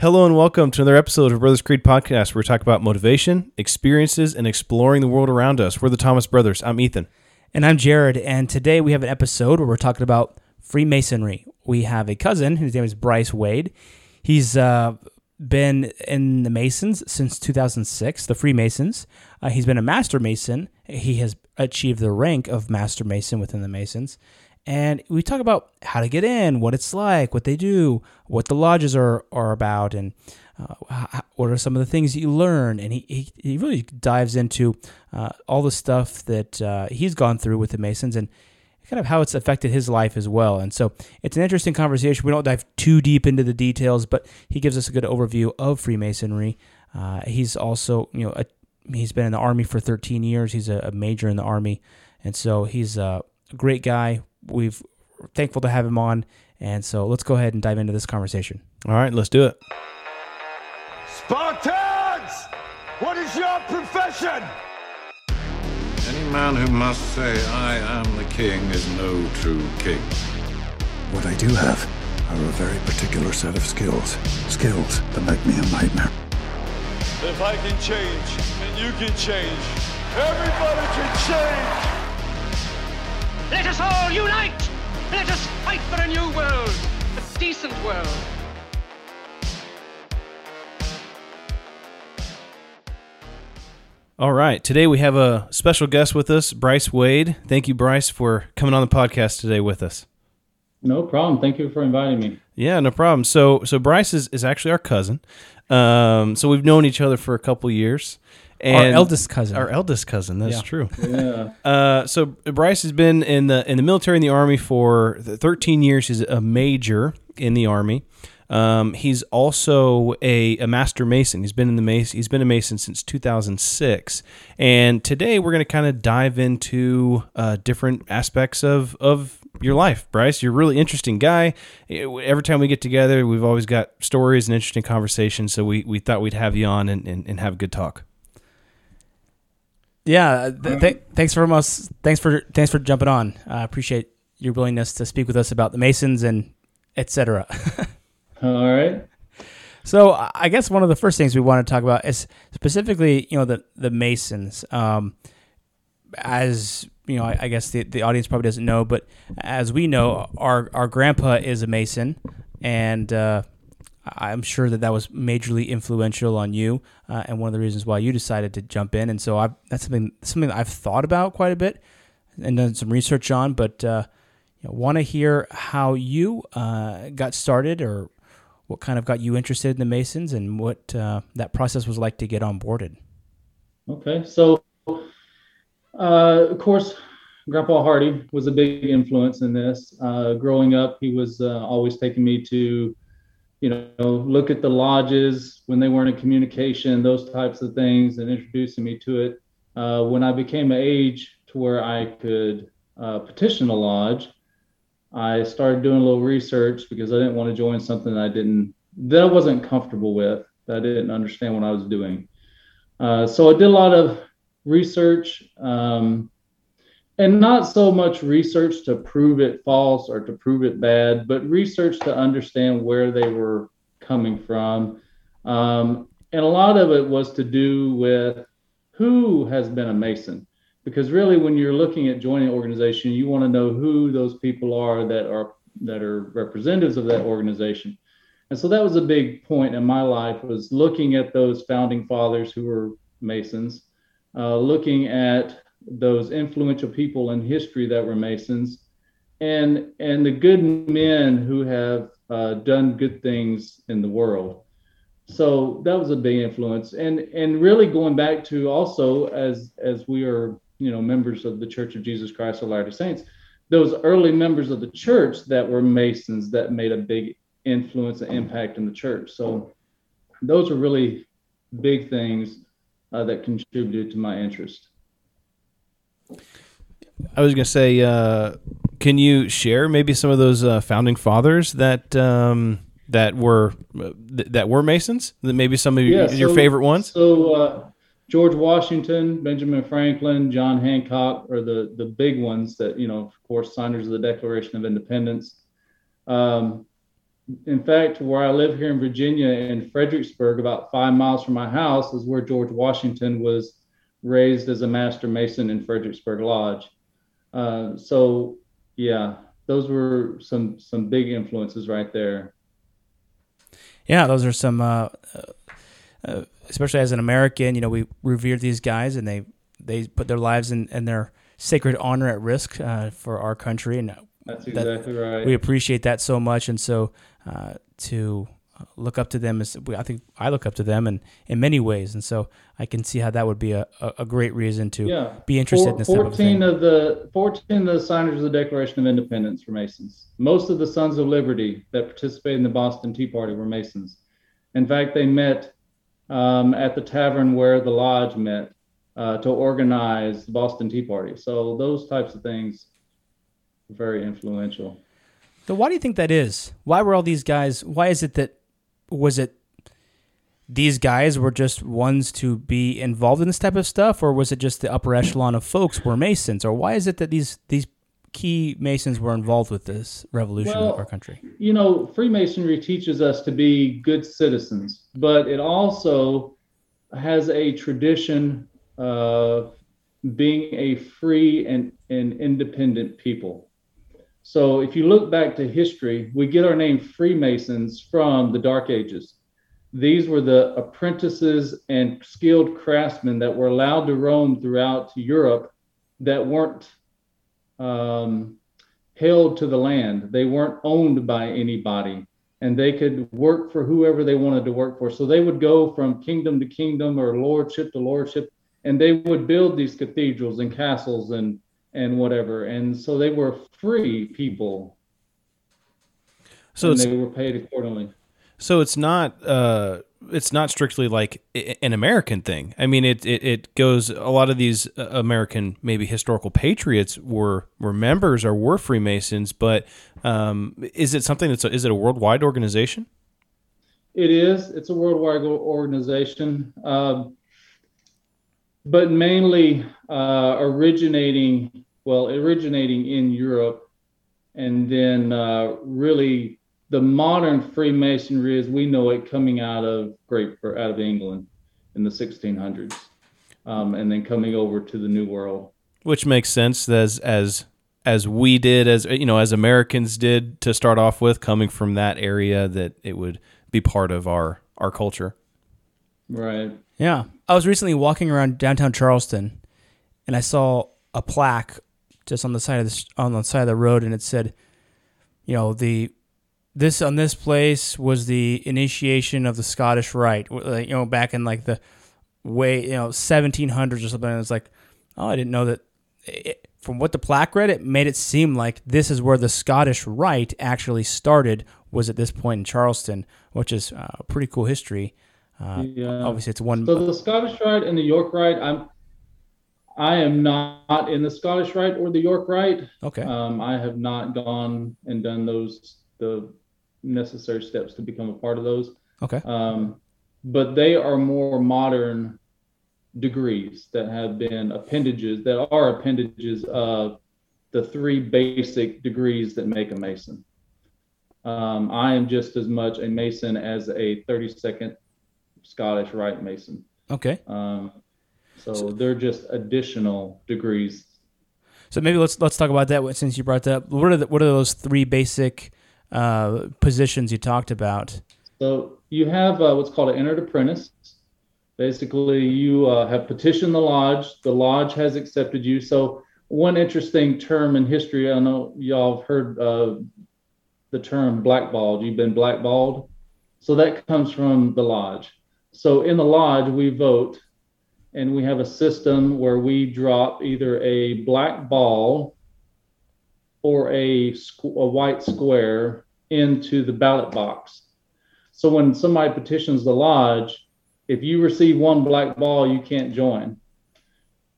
Hello and welcome to another episode of Brothers Creed Podcast, where we talk about motivation, experiences, and exploring the world around us. We're the Thomas Brothers. I'm Ethan. And I'm Jared. And today we have an episode where we're talking about Freemasonry. We have a cousin whose name is Bryce Wade. He's uh, been in the Masons since 2006, the Freemasons. Uh, he's been a Master Mason. He has achieved the rank of Master Mason within the Masons. And we talk about how to get in, what it's like, what they do, what the lodges are, are about, and uh, how, what are some of the things you learn. And he, he, he really dives into uh, all the stuff that uh, he's gone through with the Masons and kind of how it's affected his life as well. And so it's an interesting conversation. We don't dive too deep into the details, but he gives us a good overview of Freemasonry. Uh, he's also, you know, a, he's been in the Army for 13 years. He's a, a major in the Army. And so he's a great guy we've thankful to have him on. And so let's go ahead and dive into this conversation. All right, let's do it. Spartans! What is your profession? Any man who must say, I am the king, is no true king. What I do have are a very particular set of skills. Skills that make me a nightmare. If I can change, and you can change, everybody can change! Let us all unite! Let us fight for a new world, a decent world. All right. Today we have a special guest with us, Bryce Wade. Thank you, Bryce, for coming on the podcast today with us. No problem. Thank you for inviting me. Yeah, no problem. So, so Bryce is, is actually our cousin. Um, so we've known each other for a couple years. And our eldest cousin. Our eldest cousin. That's Yeah. true. Yeah. Uh, so Bryce has been in the in the military in the army for 13 years. He's a major in the army. Um, he's also a, a master mason. He's been in the mason. He's been a mason since 2006. And today we're going to kind of dive into uh, different aspects of of your life, Bryce. You're a really interesting guy. Every time we get together, we've always got stories and interesting conversations. So we, we thought we'd have you on and, and, and have a good talk. Yeah, th- th- thanks for us. Thanks for thanks for jumping on. I appreciate your willingness to speak with us about the Masons and etc. All right. so I I guess one of the first things we want to talk about is specifically, you know, the the Masons. Um, as you know, I, I guess the, the audience probably doesn't know, but as we know, our our grandpa is a Mason, and uh, I'm sure that that was majorly influential on you, uh, and one of the reasons why you decided to jump in. And so I've, that's something something that I've thought about quite a bit and done some research on, but uh, you know, want to hear how you uh, got started or what kind of got you interested in the Masons and what uh, that process was like to get onboarded. Okay. So, uh, of course, Grandpa Hardy was a big influence in this. Uh, growing up, he was always taking me to, you know, look at the lodges when they weren't in communication, those types of things, and introducing me to it. Uh, when I became an age to where I could uh, petition a lodge, I started doing a little research because I didn't want to join something that I didn't that I wasn't comfortable with, that I didn't understand what I was doing. Uh, so I did a lot of research, um, and not so much research to prove it false or to prove it bad, but research to understand where they were coming from. Um, and a lot of it was to do with who has been a Mason because really when you're looking at joining an organization you want to know who those people are that are that are representatives of that organization and so that was a big point in my life was looking at those founding fathers who were masons uh, looking at those influential people in history that were masons. And and the good men who have uh, done good things in the world. So that was a big influence. And and really going back to also as as we are you know members of the church of jesus christ of latter-day saints those early members of the church that were masons that made a big influence and impact in the church. So those are really big things uh, that contributed to my interest I was going to say, uh, can you share maybe some of those uh, founding fathers that um, that were uh, th- that were Masons? That maybe some of your, Yeah, your so- favorite ones. So uh, George Washington, Benjamin Franklin, John Hancock are the the big ones that you know, of course, signers of the Declaration of Independence. Um, in fact, where I live here in Virginia, in Fredericksburg, about five miles from my house, is where George Washington was raised as a master mason in Fredericksburg Lodge. Uh, so, yeah, those were some some big influences right there. Yeah, those are some, uh, uh, especially as an American, you know, we revere these guys and they they put their lives and, and their sacred honor at risk uh, for our country, and That's exactly that, right. we appreciate that so much. And so uh, to look up to them is, I think I look up to them in, in many ways, and so I can see how that would be a, a, great reason to yeah. be interested Four- in this type of 14 thing. of the 14 of the signers of the Declaration of Independence were Masons. Most of the Sons of Liberty that participated in the Boston Tea Party were Masons. In fact, they met um, at the tavern where the lodge met uh, to organize the Boston Tea Party. So those types of things very influential. So why do you think that is? Why were all these guys? Why is it that was it these guys were just ones to be involved in this type of stuff, or was it just the upper echelon of folks were Masons, or why is it that these these key Masons were involved with this revolution Well, of our country? you know, Freemasonry teaches us to be good citizens, but it also has a tradition of being a free and, and independent people. So if you look back to history, we get our name Freemasons from the Dark Ages. These were the apprentices and skilled craftsmen that were allowed to roam throughout Europe that weren't um, held to the land. They weren't owned by anybody and they could work for whoever they wanted to work for. So they would go from kingdom to kingdom or lordship to lordship and they would build these cathedrals and castles and and whatever. And so they were free people So they were paid accordingly. so it's not uh it's not strictly like an American thing. I mean, it, it, it goes. A lot of these uh, American, maybe historical patriots were were members or were Freemasons. But um, is it something that's a, is it a worldwide organization? It is. It's a worldwide organization, um, but mainly uh, originating well, originating in Europe, and then uh, really the modern Freemasonry as we know it coming out of Great out of England in the 1600s, um, and then coming over to the New World. Which makes sense as as as we did as you know as Americans did to start off with, coming from that area that it would be part of our our culture. Right. Yeah, I was recently walking around downtown Charleston, and I saw a plaque just on the side of the on the side of the road, and it said, you know, the this on this place was the initiation of the Scottish Rite. You know, back in like the way you know 1700s or something. And it's like, oh, I didn't know that. It, from what the plaque read, it made it seem like this is where the Scottish Rite actually started. Was at this point in Charleston, which is uh, a pretty cool history. Uh, Yeah. Obviously, it's one. So the Scottish Rite and the York Rite, I'm I am not in the Scottish Rite or the York Rite. Okay. Um, I have not gone and done those the necessary steps to become a part of those. Okay. Um, but they are more modern degrees that have been appendages that are appendages of the three basic degrees that make a Mason. Um, I am just as much a Mason as a 32nd Scottish Rite Mason. Okay. Um, so they're just additional degrees. So maybe let's let's talk about that since you brought that up. What are the, what are those three basic uh, positions you talked about? So you have uh, what's called an entered apprentice. Basically, you uh, have petitioned the lodge. The lodge has accepted you. So one interesting term in history, I know y'all have heard uh, the term blackballed. You've been blackballed. So that comes from the lodge. So in the lodge, we vote, and we have a system where we drop either a black ball or a, squ- a white square into the ballot box. So when somebody petitions the lodge, if you receive one black ball, you can't join.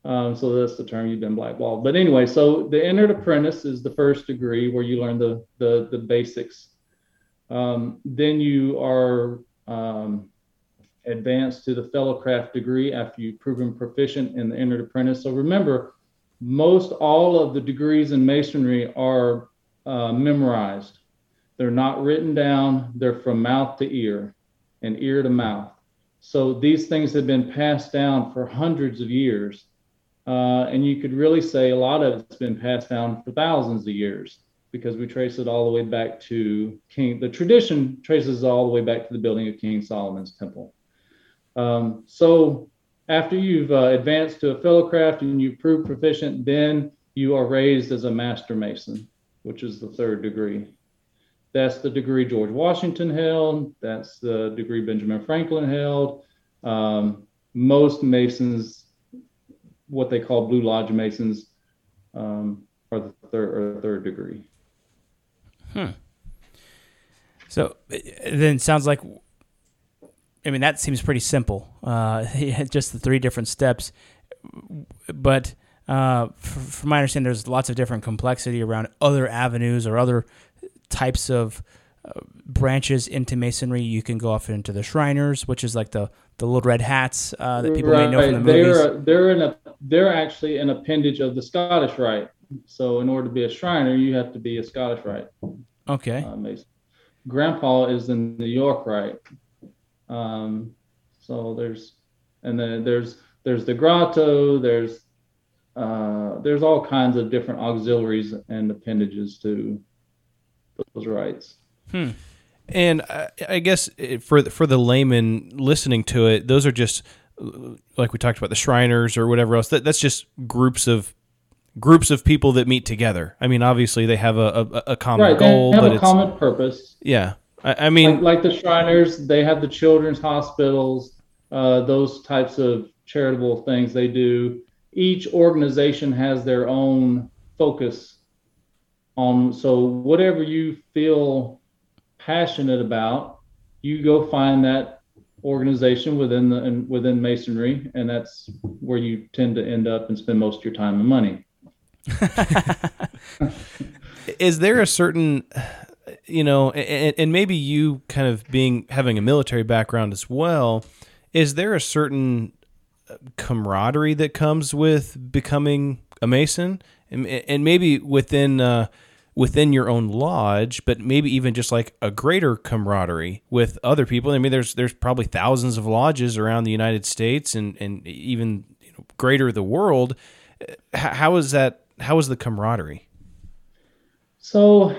Um, so that's the term you've been blackballed. But anyway, so the entered apprentice is the first degree where you learn the the, the basics. Um, then you are um, advanced to the fellowcraft degree after you've proven proficient in the entered apprentice. So remember, most all of the degrees in masonry are uh, memorized They're not written down. They're from mouth to ear, and ear to mouth. So these things have been passed down for hundreds of years, uh, and you could really say a lot of it's been passed down for thousands of years because we trace it all the way back to King. The tradition traces all the way back to the building of King Solomon's temple. Um, so after you've uh, advanced to a fellow craft and you prove proficient, then you are raised as a master mason, which is the third degree. That's the degree George Washington held. That's the degree Benjamin Franklin held. Um, most masons, what they call Blue Lodge masons, um, are the third or third degree. Hmm. So then sounds like, I mean, that seems pretty simple. Uh, just the three different steps. But uh, from my understanding, there's lots of different complexity around other avenues or other types of uh, branches into masonry. You can go off into the Shriners, which is like the, the little red hats uh, that people may know from the movies. They're they're in a they're actually an appendage of the Scottish Rite. So in order to be a Shriner, you have to be a Scottish Rite okay. uh. Grandpa is in the New York Rite. Um, so there's and then there's there's the grotto. There's uh, there's all kinds of different auxiliaries and appendages to those rites. And I, I guess it- for the, for the layman listening to it, those are just like we talked about the Shriners or whatever else. That that's just groups of groups of people that meet together. I mean, obviously they have a a, a common Right, goal, they have but a it's common purpose. yeah. I, I mean, like, like the Shriners, they have the children's hospitals, uh, those types of charitable things they do. Each organization has their own focus on. So whatever you feel passionate about, you go find that organization within the and within masonry, and that's where you tend to end up and spend most of your time and money. is there a certain you know and, and maybe you kind of being having a military background as well is there a certain camaraderie that comes with becoming a mason? And, and maybe within uh, within your own lodge but maybe even just like a greater camaraderie with other people. I mean there's there's probably thousands of lodges around the united states and and even you know, greater the world. How is that how is the camaraderie? So,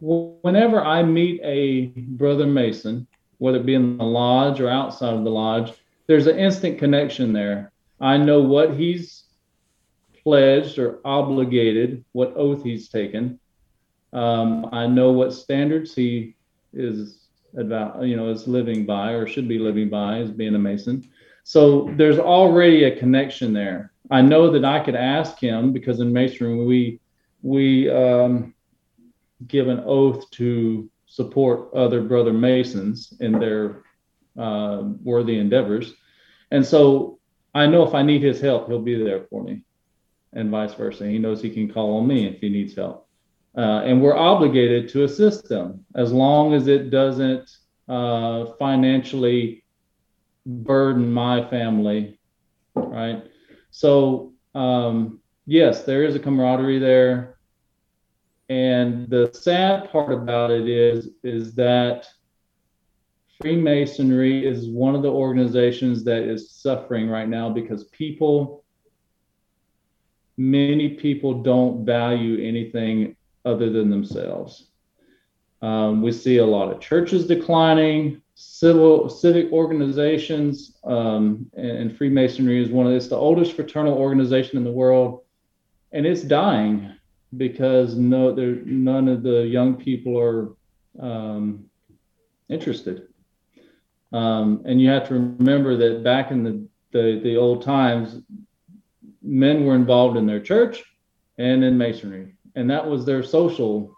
whenever I meet a brother Mason, whether it be in the lodge or outside of the lodge, there's an instant connection there. I know what he's pledged or obligated, what oath he's taken. Um, I know what standards he is about, you know, is living by or should be living by as being a Mason. So there's already a connection there. I know that I could ask him because in Masonry we we um, give an oath to support other brother masons in their uh, worthy endeavors. And so i know if i need his help he'll be there for me and vice versa. He knows he can call on me if he needs help. Uh, and we're obligated to assist them as long as it doesn't uh, financially burden my family right? So um, yes there is a camaraderie there and the sad part about it is is that freemasonry is one of the organizations that is suffering right now because people many people don't value anything other than themselves. Um, we see a lot of churches declining civil civic organizations um, and, and freemasonry is one of it's the oldest fraternal organization in the world and it's dying because no there none of the young people are um, interested. Um, and you have to remember that back in the, the the old times men were involved in their church and in masonry. And that was their social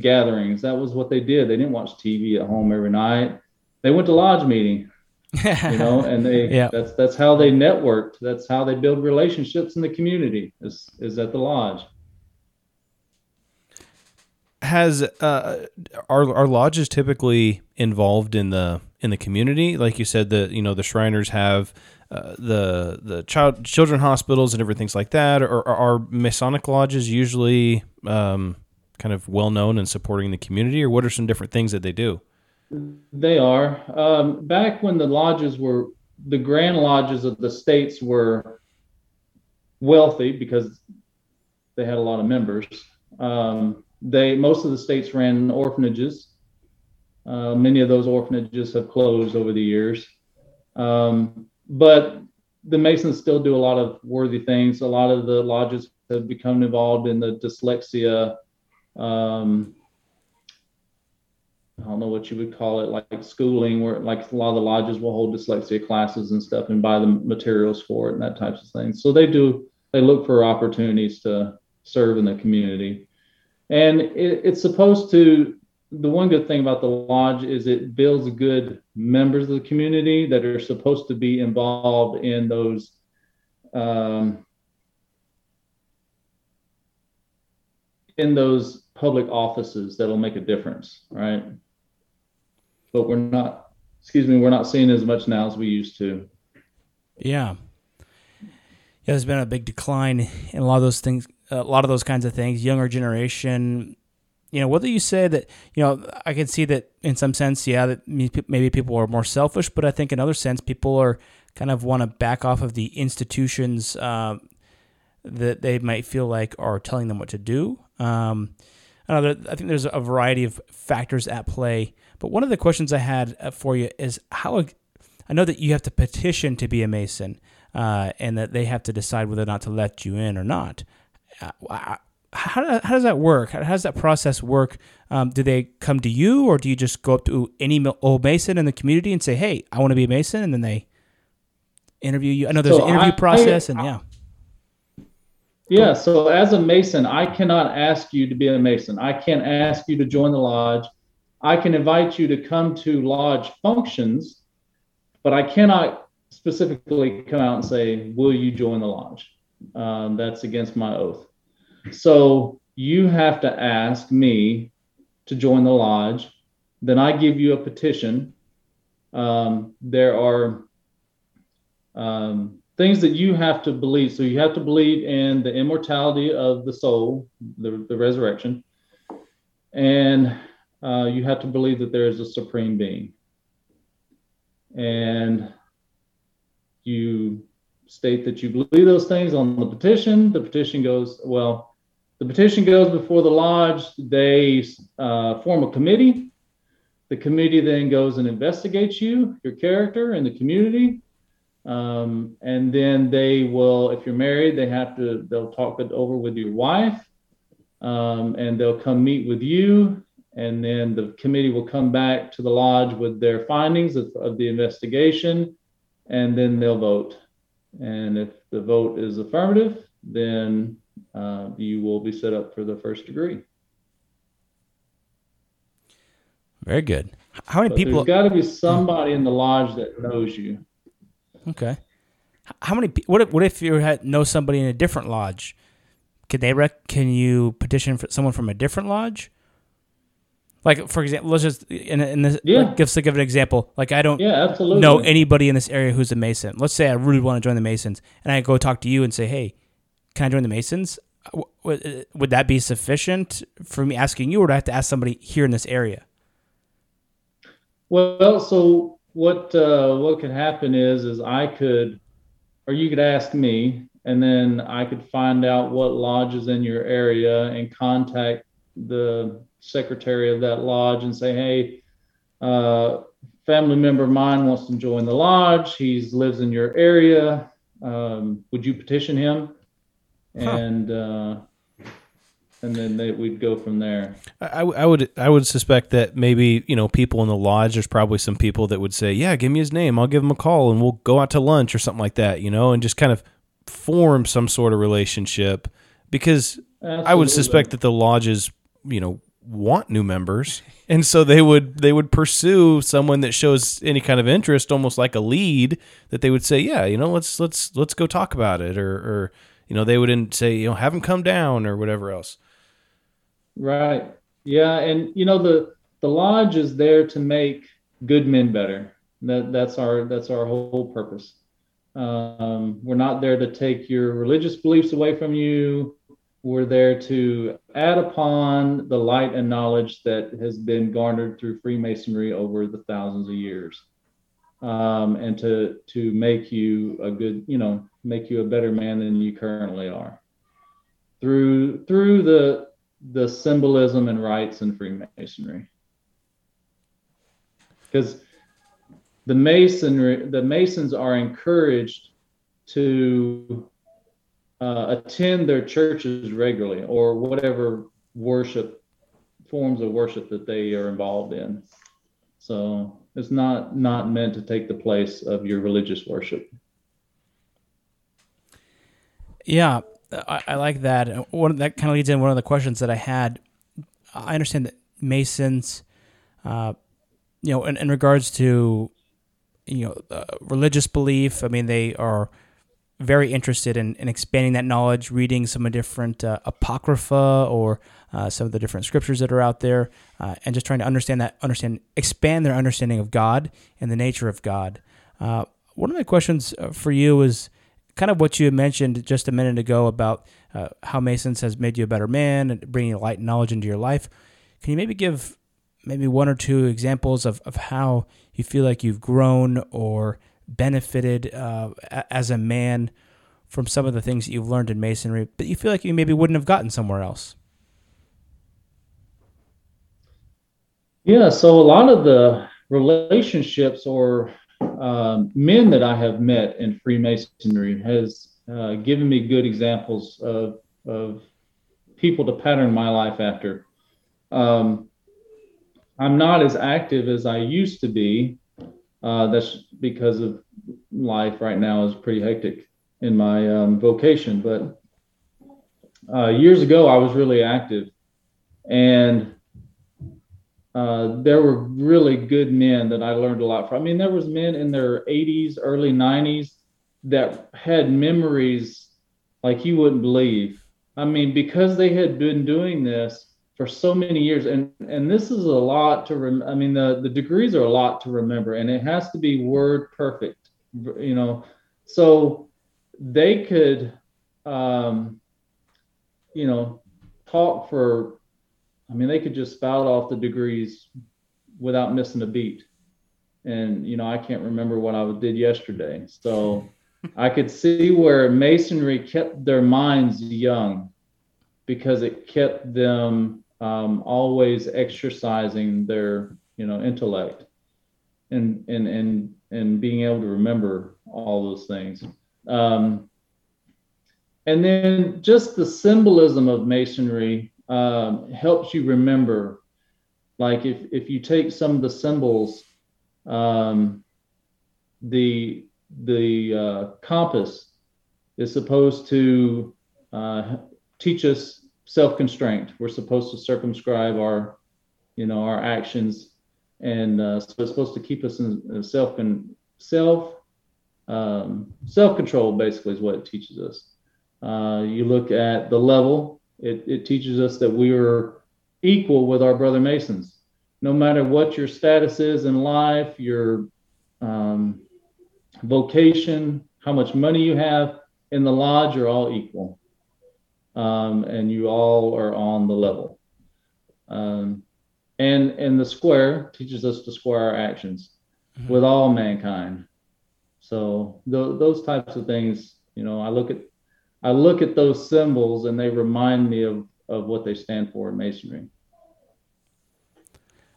gatherings. That was what they did. They didn't watch tv at home every night. They went to lodge meeting you know and they Yeah. that's that's how they networked. That's how they build relationships in the community is is at the lodge has uh are are lodges typically involved in the in the community like you said the you know the shriners have uh, the the child children hospitals and everything like that or, or are masonic lodges usually um kind of well known and supporting the community, or what are some different things that they do? They are. Um, back when the lodges were, the grand lodges of the states were wealthy because they had a lot of members. Um, they most of the states ran orphanages. Uh, many of those orphanages have closed over the years, um, but the Masons still do a lot of worthy things. A lot of the lodges have become involved in the dyslexia um, I don't know what you would call it, like schooling, where like a lot of the lodges will hold dyslexia classes and stuff and buy the materials for it and that types of things. So they do, they look for opportunities to serve in the community. And it, it's supposed to, the one good thing about the lodge is it builds good members of the community that are supposed to be involved in those um, in those public offices that'll make a difference, right? But we're not, excuse me, we're not seeing as much now as we used to. Yeah. Yeah, there's been a big decline in a lot of those things, a lot of those kinds of things. Younger generation, you know, whether you say that, you know, I can see that in some sense, yeah, that maybe people are more selfish, but I think in other sense, people are kind of want to back off of the institutions uh, that they might feel like are telling them what to do. Um, I, know, I think there's a variety of factors at play, but one of the questions I had uh, for you is how I know that you have to petition to be a Mason, uh, and that they have to decide whether or not to let you in or not. Uh, how, how does that work? How does that process work? Um, do they come to you, or do you just go up to any old Mason in the community and say, "Hey, I want to be a Mason," and then they interview you? I know there's so an interview I, process, I, and yeah. Yeah, so as a Mason, I cannot ask you to be a Mason. I can't ask you to join the lodge. I can invite you to come to lodge functions, but I cannot specifically come out and say, Will you join the lodge? Um, that's against my oath. So you have to ask me to join the lodge. Then I give you a petition. Um, there are um, things that you have to believe. So you have to believe in the immortality of the soul, the, the resurrection, and uh, you have to believe that there is a supreme being. And you state that you believe those things on the petition. The petition goes, well, the petition goes before the lodge. They uh, form a committee. The committee then goes and investigates you, your character, and the community um, and then they will, if you're married, they have to, they'll talk it over with your wife um, and they'll come meet with you. And then the committee will come back to the lodge with their findings of, of the investigation and then they'll vote. And if the vote is affirmative, then uh, you will be set up for the first degree. Very good. How many but people? There's got to be somebody in the lodge that knows you. Okay. How many? What if, what if you had, know somebody in a different lodge? Can they rec? Can you petition for someone from a different lodge? Like for example, let's just in, in this yeah. like, give, give an example. Like I don't yeah, absolutely. know anybody in this area who's a Mason. Let's say I really want to join the Masons, and I go talk to you and say, "Hey, can I join the Masons?" Would that be sufficient for me asking you, or do I have to ask somebody here in this area? Well, so what uh, what could happen is is I could, or you could ask me, and then I could find out what lodges in your area and contact the secretary of that lodge and say, hey, uh, family member of mine wants to join the lodge. He lives in your area. Um, would you petition him? Huh. And uh, and then they, we'd go from there. I, I, would I would suspect that maybe you know people in the lodge. There's probably some people that would say, "Yeah, give me his name. I'll give him a call, and we'll go out to lunch or something like that." You know, and just kind of form some sort of relationship because Absolutely. I would suspect that the lodges, you know, want new members, and so they would they would pursue someone that shows any kind of interest, almost like a lead. That they would say, "Yeah, you know, let's let's let's go talk about it," or or you know, they wouldn't say, you know, have them come down or whatever else. Right. Yeah, and you know the the lodge is there to make good men better. That that's our that's our whole purpose. Um, we're not there to take your religious beliefs away from you. we're there to add upon the light and knowledge that has been garnered through Freemasonry over the thousands of years, um, and to to make you a good, you know, make you a better man than you currently are through through the the symbolism and rites in Freemasonry. Because the masonry, the masons are encouraged to uh, attend their churches regularly or whatever worship forms of worship that they are involved in. So it's not not meant to take the place of your religious worship. Yeah, I, I like that. One that kind of leads in one of the questions that I had. I understand that Masons, uh, you know, in, in regards to you know uh, religious belief, I mean they are very interested in, in expanding that knowledge, reading some of the different uh, apocrypha or uh, some of the different scriptures that are out there, uh, and just trying to understand that, understand, expand their understanding of God and the nature of God. Uh, one of my questions uh, for you is kind of what you mentioned just a minute ago about uh, how Masons has made you a better man and bringing light and knowledge into your life. Can you maybe give maybe one or two examples of, of how you feel like you've grown or benefited uh, as a man from some of the things that you've learned in masonry, but you feel like you maybe wouldn't have gotten somewhere else? Yeah, so a lot of the relationships or um, men that I have met in Freemasonry has uh, given me good examples of, of people to pattern my life after. Um, I'm not as active as I used to be uh, that's because of life right now is pretty hectic in my um, vocation. But uh, years ago, I was really active, and uh, there were really good men that I learned a lot from. I mean, there was men in their 80s, early 90s that had memories like you wouldn't believe. I mean, because they had been doing this for so many years. And and this is a lot to rem- i mean the the degrees are a lot to remember and it has to be word perfect you know? So they could um you know talk for i mean they could just spout off the degrees without missing a beat. And you know i can't remember what i did yesterday. So i could see where masonry kept their minds young because it kept them um, always exercising their you know intellect and and and and being able to remember all those things. Um, and then just the symbolism of masonry um, helps you remember like if if you take some of the symbols um, the the uh, compass is supposed to uh, teach us self-constraint. We're supposed to circumscribe our, you know, our actions, and uh, so it's supposed to keep us in self and self um, self-control. Basically, is what it teaches us. Uh, you look at the level; it, it teaches us that we are equal with our brother Masons. No matter what your status is in life, your um, vocation, how much money you have in the lodge, you're all equal um, and you all are on the level. Um, and and the square teaches us to square our actions mm-hmm. with all mankind. So th- those types of things, you know, I look at I look at those symbols and they remind me of of what they stand for in masonry.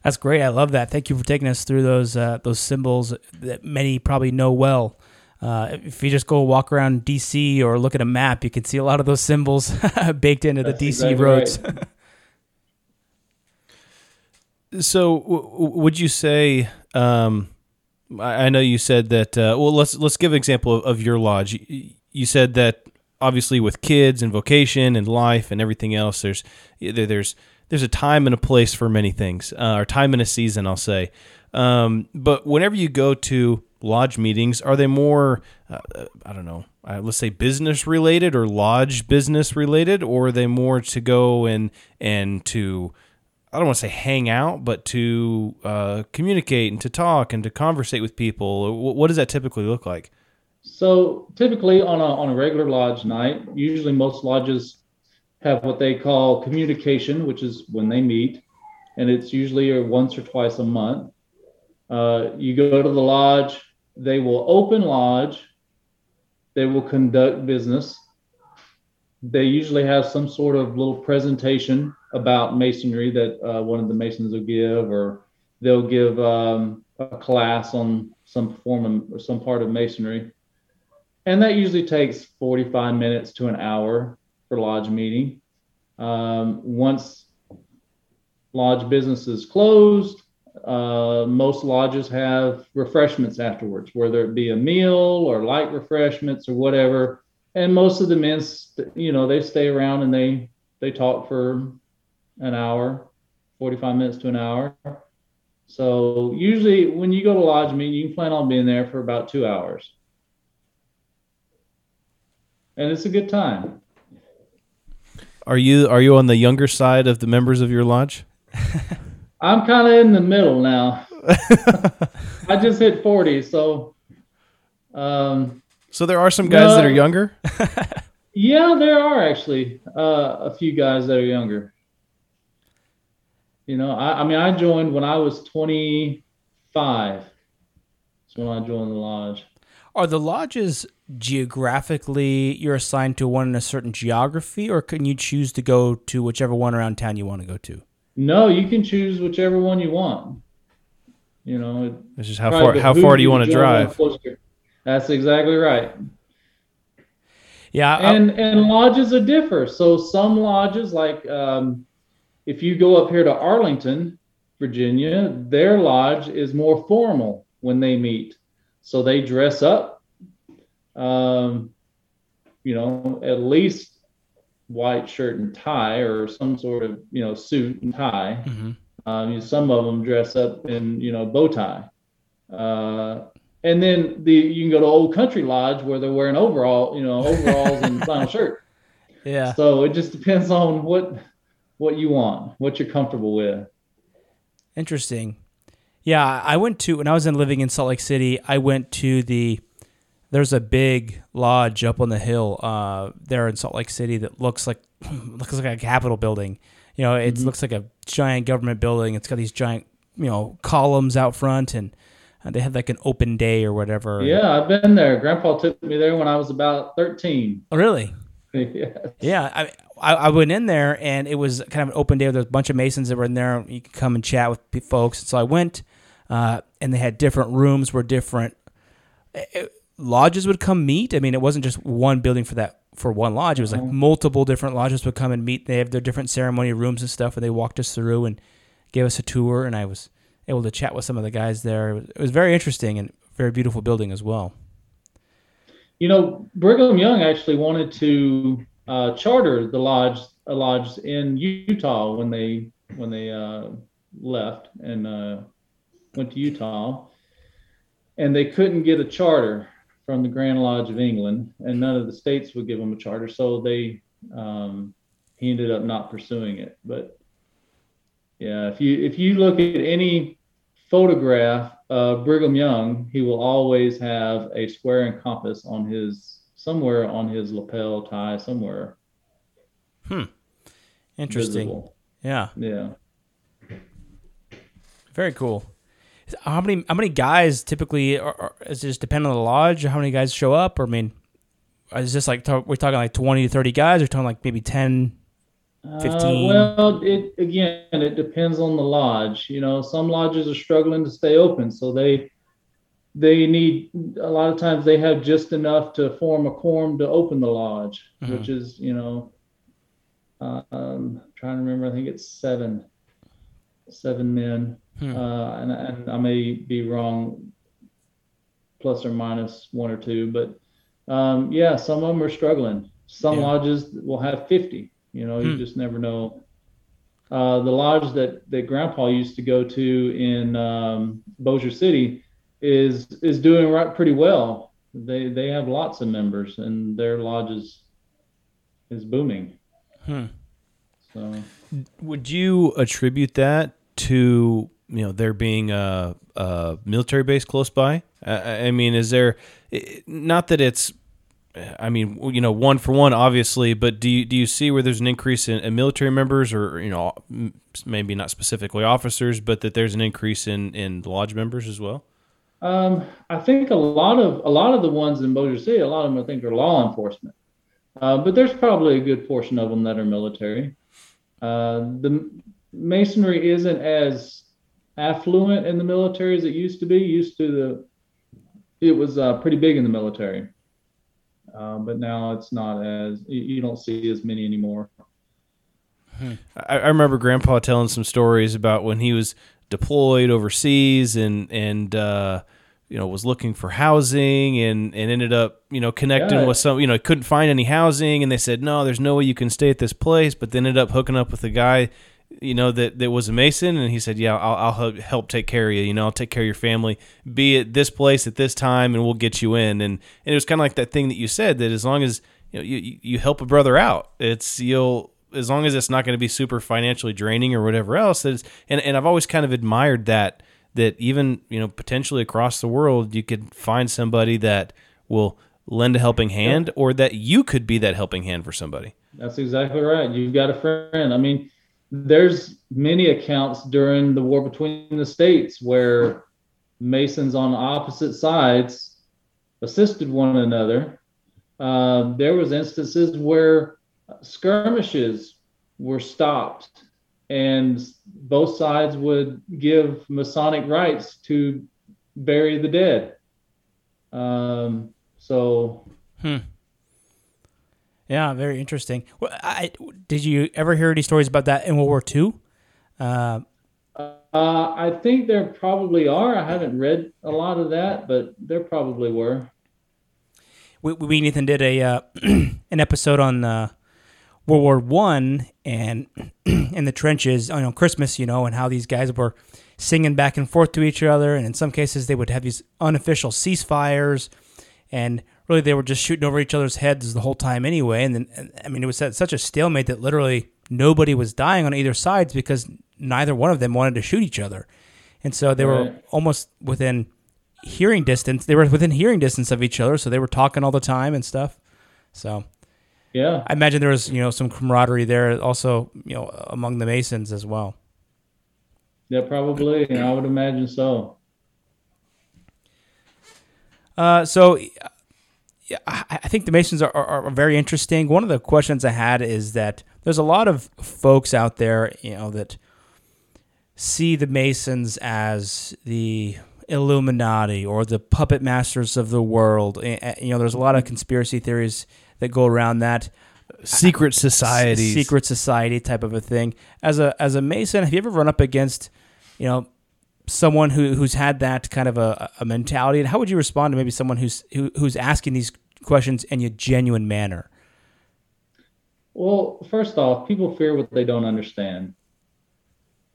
That's great. I love that. Thank you for taking us through those uh, those symbols that many probably know well. Uh, if you just go walk around DC or look at a map, you can see a lot of those symbols baked into That's the DC exactly roads. Right. so, w- would you say? Um, I, I know you said that. Uh, well, let's let's give an example of, of your lodge. You, you said that obviously with kids and vocation and life and everything else, there's there's there's a time and a place for many things, uh, or time and a season, I'll say. Um, but whenever you go to lodge meetings are they more uh, i don't know uh, let's say business related or lodge business related or are they more to go and and to i don't want to say hang out but to uh, communicate and to talk and to conversate with people what does that typically look like so typically on a, on a regular lodge night usually most lodges have what they call communication, which is when they meet, and it's usually once or twice a month. Uh, you go to the lodge, they will open lodge, they will conduct business. They usually have some sort of little presentation about masonry that uh, one of the masons will give, or they'll give um, a class on some form of, or some part of masonry. And that usually takes 45 minutes to an hour for lodge meeting. Um, once lodge business is closed, uh, most lodges have refreshments afterwards, whether it be a meal or light refreshments or whatever. And most of the men, you know, they stay around and they they talk for an hour, 45 minutes to an hour. So usually when you go to lodge meeting, you can plan on being there for about two hours. And it's a good time. Are you are you on the younger side of the members of your lodge? I'm kind of in the middle now. I just hit 40, so um, So there are some guys that are younger. yeah, there are actually uh, a few guys that are younger. You know, I, I mean, I joined when I was 25. That's when I joined the lodge. Are the lodges geographically you're assigned to one in a certain geography, or can you choose to go to whichever one around town you want to go to? No, you can choose whichever one you want. You know, it It's just how far how far do you want to drive? closer. That's exactly right. Yeah, I- and and lodges are differ. So some lodges, like um, if you go up here to Arlington, Virginia, their lodge is more formal when they meet. So they dress up, um, you know, at least white shirt and tie, or some sort of you know suit and tie. Mhm. Um, you- some of them dress up in you know bow tie. Uh, and then the you can go to Old Country Lodge where they're wearing overall, you know, overalls and flannel shirt. yeah. So it just depends on what what you want, what you're comfortable with. Interesting. Yeah, I went to when I was in living in Salt Lake City. I went to the there's a big lodge up on the hill uh, there in Salt Lake City that looks like looks like a Capitol building. You know, it looks like a giant government building. It's got these giant you know columns out front, and uh, they had like an open day or whatever. Yeah, I've been there. Grandpa took me there when I was about 13. Oh, really? yeah. Yeah, I, I I went in there and it was kind of an open day. There was a bunch of Masons that were in there. You could come and chat with folks. So I went, uh, and they had different rooms where different eh, lodges would come meet. I mean, it wasn't just one building for that for one lodge. It was like multiple different lodges would come and meet. They have their different ceremony rooms and stuff, and they walked us through and gave us a tour. And I was able to chat with some of the guys there. It was, very interesting and very beautiful building as well. You know, Brigham Young actually wanted to uh, charter the lodge, a lodge in Utah when they when they uh, left and uh, went to Utah, and they couldn't get a charter from the Grand Lodge of England, and none of the states would give them a charter, so they um, he ended up not pursuing it. But yeah, if you if you look at any photograph of Brigham Young, he will always have a square and compass on his somewhere on his lapel tie somewhere. Hmm. Interesting. visible. Yeah. Yeah. Very cool. How many how many guys typically are, are, does it just depend on the lodge? How many guys show up? Or I mean, is this like talk, we're talking like twenty to thirty guys, or talking like maybe 10, 15? Uh, well, it again, it depends on the lodge. You know, some lodges are struggling to stay open, so they they need a lot of times they have just enough to form a quorum to open the lodge, Mhm. which is you know, uh, um, trying to remember. I think it's seven, seven men, Hmm. uh, and and I may be wrong, plus or minus one or two, but um, yeah, some of them are struggling. Some Yeah. lodges will have 50. You know, you Hmm. just never know. Uh, the lodge that, that Grandpa used to go to in um, Bossier City is is doing right pretty well. They they have lots of members, and their lodge is is booming. Hmm. So Would you attribute that to you know there being a, a military base close by? I, I mean, is there not that it's I mean, you know, one for one, obviously, but do you do you see where there's an increase in, in military members, or you know, maybe not specifically officers, but that there's an increase in in lodge members as well? Um, I think a lot of a lot of the ones in Bossier City, a lot of them I think are law enforcement, uh, but there's probably a good portion of them that are military. Uh, the masonry isn't as affluent in the military as it used to be. Used to the, it was uh, pretty big in the military, uh, but now it's not as you, don't see as many anymore. I, I remember Grandpa telling some stories about when he was deployed overseas and and uh, you know was looking for housing and and ended up you know connecting Yeah. with some you know couldn't find any housing and they said no there's no way you can stay at this place but then ended up hooking up with a guy you know that that was a mason and he said yeah I'll, I'll help, help take care of you. You know I'll take care of your family. Be at this place at this time and we'll get you in. And, and it was kind of like that thing that you said that as long as you know you, you- you help a brother out it's you'll as long as it's not going to be super financially draining or whatever else that is and, and I've always kind of admired that that even you know potentially across the world you could find somebody that will lend a helping hand or that you could be that helping hand for somebody. That's exactly right. You've got a friend. I mean, there's many accounts during the war between the states where Masons on opposite sides assisted one another. Uh, there was instances where skirmishes were stopped, and both sides would give Masonic rites to bury the dead. Um, so Yeah, very interesting. Well, I, did you ever hear any stories about that in World War II? Uh, Uh, I think there probably are. I haven't read a lot of that, but there probably were. we, we and Ethan did a uh, an episode on uh, World War One and in the trenches on Christmas, you know, and how these guys were singing back and forth to each other, and in some cases they would have these unofficial ceasefires, and really they were just shooting over each other's heads the whole time anyway. And then I mean, it was such a stalemate that literally nobody was dying on either sides because neither one of them wanted to shoot each other, and so they were Right. almost within hearing distance. They were within hearing distance of each other, so they were talking all the time and stuff. So Yeah. I imagine there was you know some camaraderie there also you know among the Masons as well. Yeah, probably. And I would imagine so. Uh, so I I think the Masons are, are, are very interesting. One of the questions I had is that there's a lot of folks out there, you know, that see the Masons as the Illuminati or the puppet masters of the world. You know, there's a lot of conspiracy theories that go around that. secret society, secret society type of a thing. As a as a Mason, have you ever run up against, you know, someone who who's had that kind of a, a mentality? And how would you respond to maybe someone who's who, who's asking these questions in a genuine manner? Well, first off, people fear what they don't understand.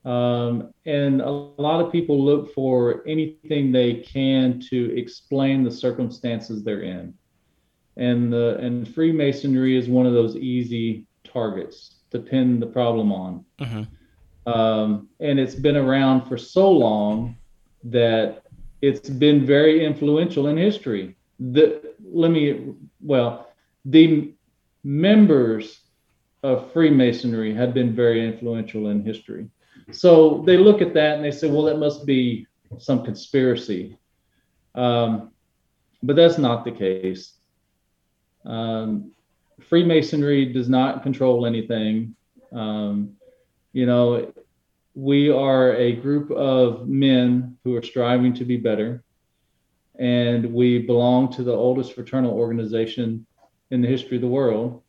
Um, and a lot of people look for anything they can to explain the circumstances they're in. And the and Freemasonry is one of those easy targets to pin the problem on. Um, and it's been around for so long that it's been very influential in history. The let me well, the members of Freemasonry have been very influential in history. So they look at that and they say, well, that must be some conspiracy. Um, but that's not the case. Um, Freemasonry does not control anything. Um, you know, we are a group of men who are striving to be better. And we belong to the oldest fraternal organization in the history of the world.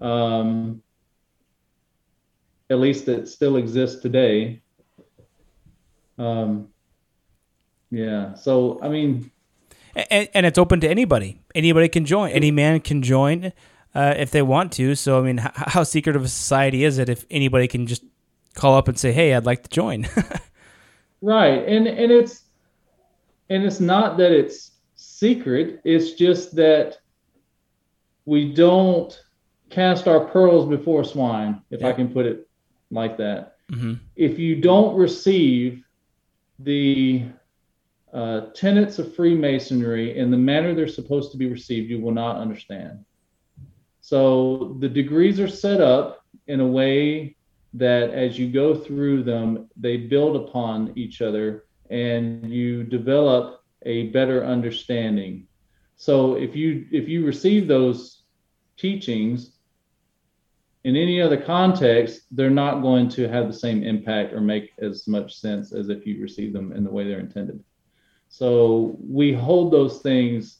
Um, at least that still exists today. Um, yeah. So, I mean, And, and it's open to anybody. Anybody can join. Any man can join uh, if they want to. So I mean, how, how secret of a society is it if anybody can just call up and say, "Hey, I'd like to join"? right. And, and it's, and it's not that it's secret. It's just that we don't cast our pearls before swine, if I can put it like that. mm-hmm. if you don't receive the uh, tenets of Freemasonry in the manner they're supposed to be received, you will not understand. So the degrees are set up in a way that as you go through them, they build upon each other and you develop a better understanding. So if you if you receive those teachings in any other context, they're not going to have the same impact or make as much sense as if you receive them in the way they're intended. So we hold those things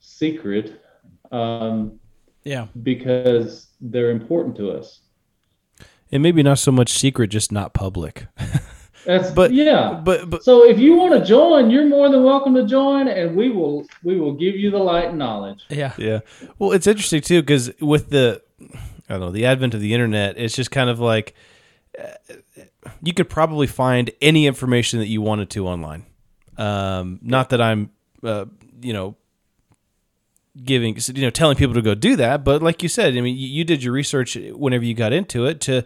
secret um, Yeah. because they're important to us. And maybe not so much secret, just not public. That's But- yeah. But but So if you want to join, you're more than welcome to join, and we will we will give you the light and knowledge. Yeah. yeah. Well, it's interesting too because with the I don't know the advent of the internet, it's just kind of like uh, you could probably find any information that you wanted to online. Um, not that I'm, uh, you know, giving you know telling people to go do that, but like you said, I mean, you, did your research whenever you got into it to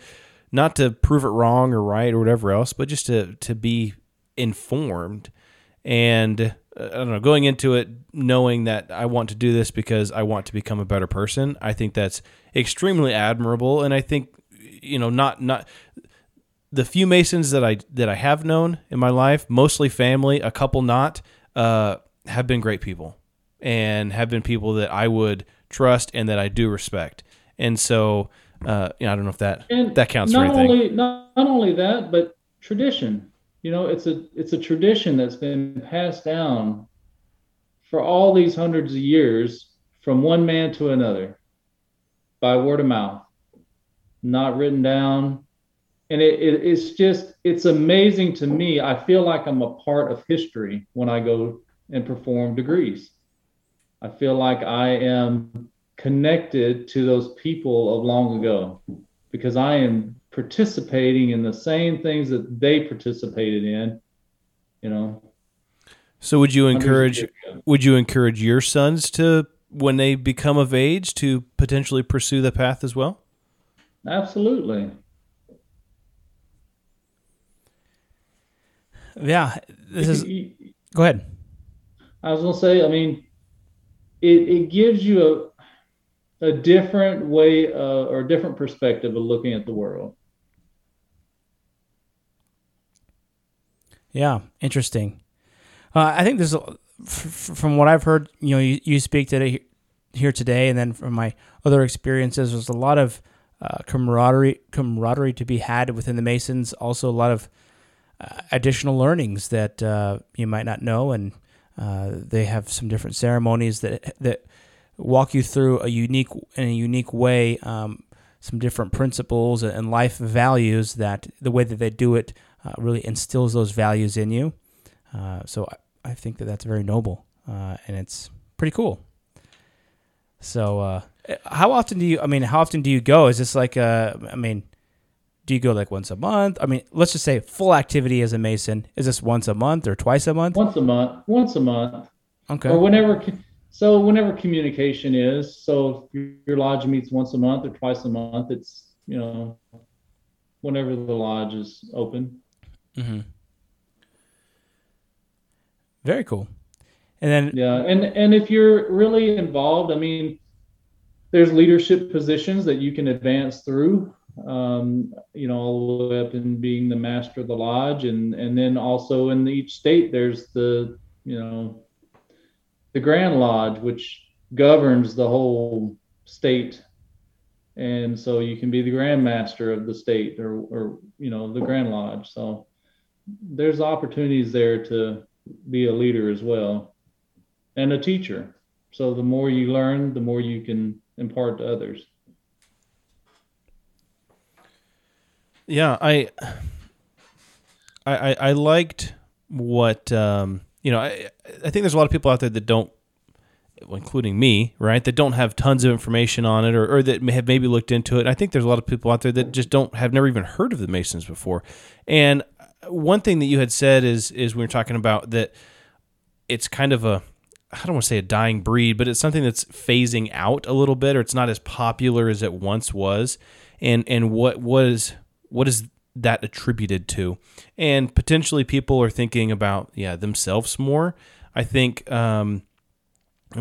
not to prove it wrong or right or whatever else, but just to to be informed and uh, I don't know, going into it knowing that I want to do this because I want to become a better person. I think that's extremely admirable, and I think you know, not not the few Masons that I that I have known in my life, mostly family, a couple not, uh, have been great people and have been people that I would trust and that I do respect. And so, uh, you know, I don't know if that And that counts for not anything. only not, not only that, but tradition. You know, it's a it's a tradition that's been passed down for all these hundreds of years from one man to another by word of mouth, not written down. And it, it, it's just it's amazing to me. I feel like I'm a part of history when I go and perform degrees. I feel like I am connected to those people of long ago because I am participating in the same things that they participated in, you know. So, would you encourage would you encourage your sons to when they become of age to potentially pursue the path as well? Absolutely. Yeah. This is. Go ahead. I was gonna say, I mean, it, it gives you a a different way uh, or a different perspective of looking at the world. Yeah, interesting. Uh, I think there's, from what I've heard, you know, you, you speak today here today, and then from my other experiences, there's a lot of uh, camaraderie camaraderie to be had within the Masons. Also, a lot of uh, additional learnings that uh, you might not know, and uh, they have some different ceremonies that that walk you through a unique in a unique way. Um, some different principles and life values that the way that they do it uh, really instills those values in you. Uh, so I, I think that that's very noble uh, and it's pretty cool. So uh, how often do you? I mean, how often do you go? Is this like uh, I mean, do you go like once a month? I mean, let's just say full activity as a Mason. Is this once a month or twice a month? Once a month, once a month, Okay. or whenever. So whenever communication is, so if your lodge meets once a month or twice a month, it's you know, whenever the lodge is open. Mm-hmm. Very cool. And then Yeah, and and if you're really involved, I mean, there's leadership positions that you can advance through. Um, you know, all the way up in being the master of the lodge, and and then also in each state, there's the you know, the Grand Lodge, which governs the whole state, and so you can be the Grand Master of the state, or or you know, the Grand Lodge. So there's opportunities there to be a leader as well and a teacher. So the more you learn, the more you can impart to others. Yeah, I, I, I, liked what um, you know. I, I think there's a lot of people out there that don't, including me, right? That don't have tons of information on it, or, or that have maybe looked into it. I think there's a lot of people out there that just don't have never even heard of the Masons before. And one thing that you had said is is we were talking about that it's kind of a I don't want to say a dying breed, but it's something that's phasing out a little bit, or it's not as popular as it once was. And and what was what is that attributed to, and potentially people are thinking about yeah themselves more. I think um,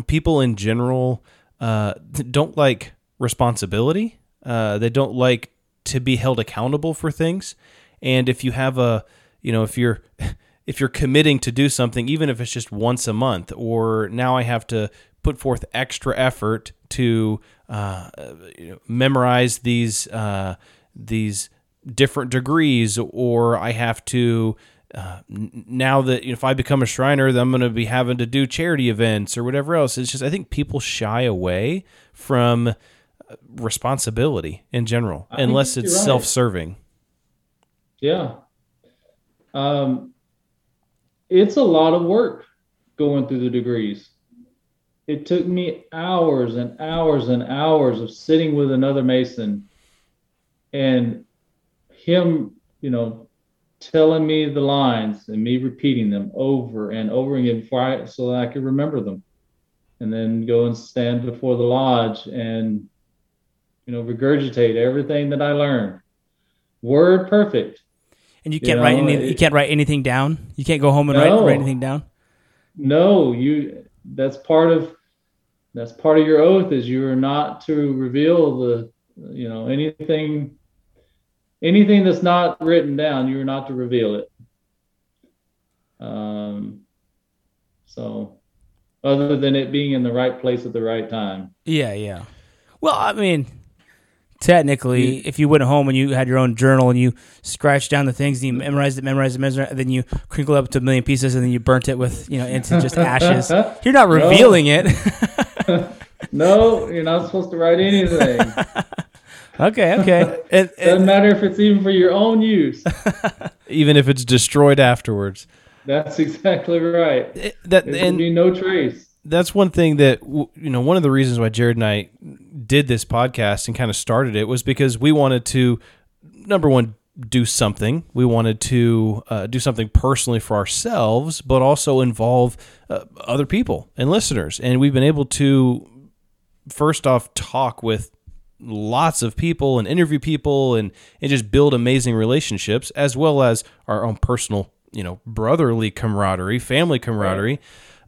people in general uh, don't like responsibility. Uh, they don't like to be held accountable for things. And if you have a, you know, if you're if you're committing to do something, even if it's just once a month, or now I have to put forth extra effort to uh, you know, memorize these uh, these different degrees, or I have to uh, now that you know, if I become a Shriner, then I'm going to be having to do charity events or whatever else. It's just I think people shy away from uh, responsibility in general, I unless it's right. self-serving. Yeah. Um, it's a lot of work going through the degrees. It took me hours and hours and hours of sitting with another Mason and him, you know, telling me the lines and me repeating them over and over again before I, so that I could remember them. And then go and stand before the lodge and, you know, regurgitate everything that I learned. Word perfect. And you You can't write know, any. it- you can't write anything down. You can't go home and write, write anything down. No, you that's part of that's part of your oath is you are not to reveal the you know anything anything that's not written down, you're not to reveal it. Um so other than it being in the right place at the right time. Yeah, yeah. Well, I mean, technically, if you went home and you had your own journal and you scratched down the things and you memorized it, memorized it, memorized it, and then you crinkled up to a million pieces and then you burnt it with, you know, into just ashes, you're not revealing it. No, you're not supposed to write anything. okay, okay. And, Doesn't and matter if it's even for your own use. even if it's destroyed afterwards, That's exactly right. It- that There and be no trace. that's one thing that you know one of the reasons why Jared and I did this podcast and kind of started it was because we wanted to number one do something we wanted to uh, do something personally for ourselves but also involve uh, other people and listeners and we've been able to first off talk with lots of people and interview people and, and just build amazing relationships as well as our own personal you know brotherly camaraderie family camaraderie.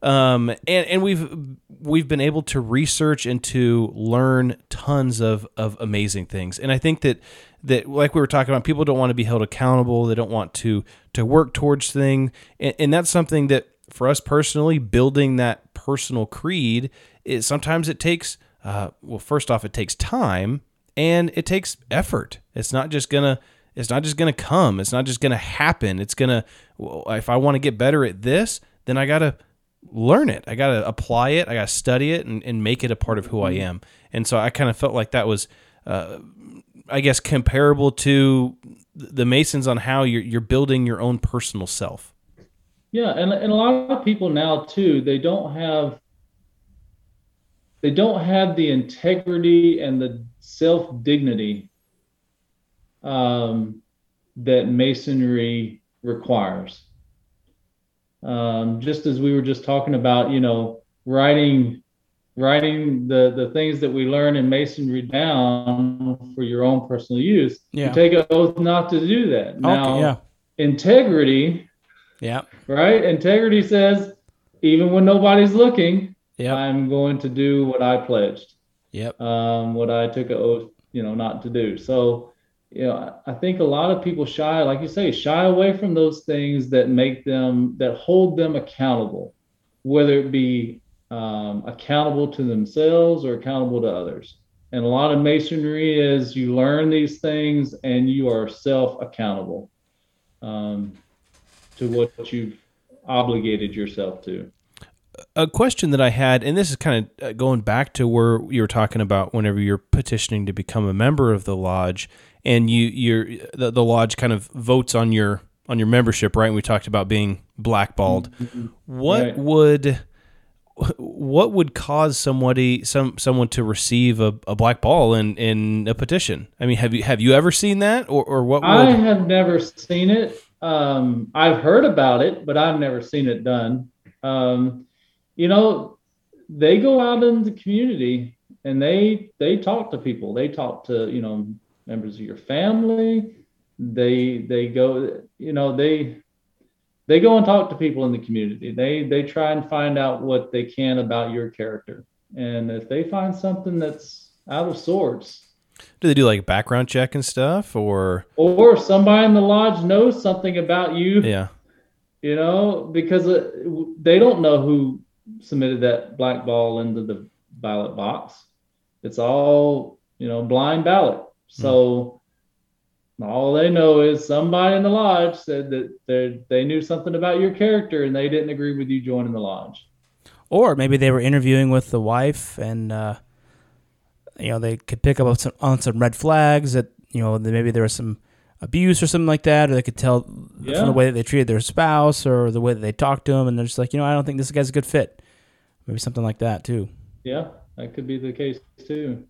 Um, and, and we've we've been able to research and to learn tons of, of amazing things. And i think that that like we were talking about people don't want to be held accountable. They don't want to to work towards things. And, and that's something that for us personally building that personal creed is sometimes it takes uh, well first off it takes time and it takes effort. It's not just gonna it's not just gonna come. It's not just gonna happen. It's gonna well, if i want to get better at this then i gotta learn it. I gotta apply it. I gotta study it and, and make it a part of who i am. And so i kind of felt like that was uh, i guess comparable to the masons on how you're, you're building your own personal self. Yeah, and and a lot of people now too, they don't have they don't have the integrity and the self dignity um, that masonry requires. Um, just as we were just talking about, you know, writing writing the the things that we learn in masonry down for your own personal use. Yeah. You take an oath not to do that. Now, okay, yeah. integrity Yeah. right? Integrity says, even when nobody's looking, Yeah. I'm going to do what I pledged, Yep. um, what I took an oath, you know, not to do. So, you know, I I think a lot of people shy, like you say, shy away from those things that make them, that hold them accountable, whether it be um, accountable to themselves or accountable to others. And a lot of masonry is you learn these things and you are self accountable um, to what you've obligated yourself to. A question that I had, and this is kind of uh, going back to where you were talking about whenever you're petitioning to become a member of the lodge, and you you're the, the lodge kind of votes on your on your membership, right? And we talked about being blackballed. What Right. would what would cause somebody some someone to receive a, a black ball in in a petition? I mean, have you have you ever seen that, or or what? Would, I have never seen it. Um, I've heard about it, but I've never seen it done. Um, you know, they go out in the community and they they talk to people. They talk to you know members of your family. they they go you know they they go and talk to people in the community. They they try and find out what they can about your character. And if they find something that's out of sorts Do they do like background check and stuff, or? Or somebody in the lodge knows something about you. Yeah, you know because uh, they don't know who submitted that black ball into the ballot box. It's all you know blind ballot. So all they know is somebody in the lodge said that they they knew something about your character and they didn't agree with you joining the lodge. Or maybe they were interviewing with the wife, and uh, you know they could pick up on some, on some red flags that you know maybe there was some abuse or something like that, or they could tell Yeah. from the way that they treated their spouse or the way that they talked to them, and they're just like, you know, I don't think this guy's a good fit. Maybe something like that too. Yeah, that could be the case too.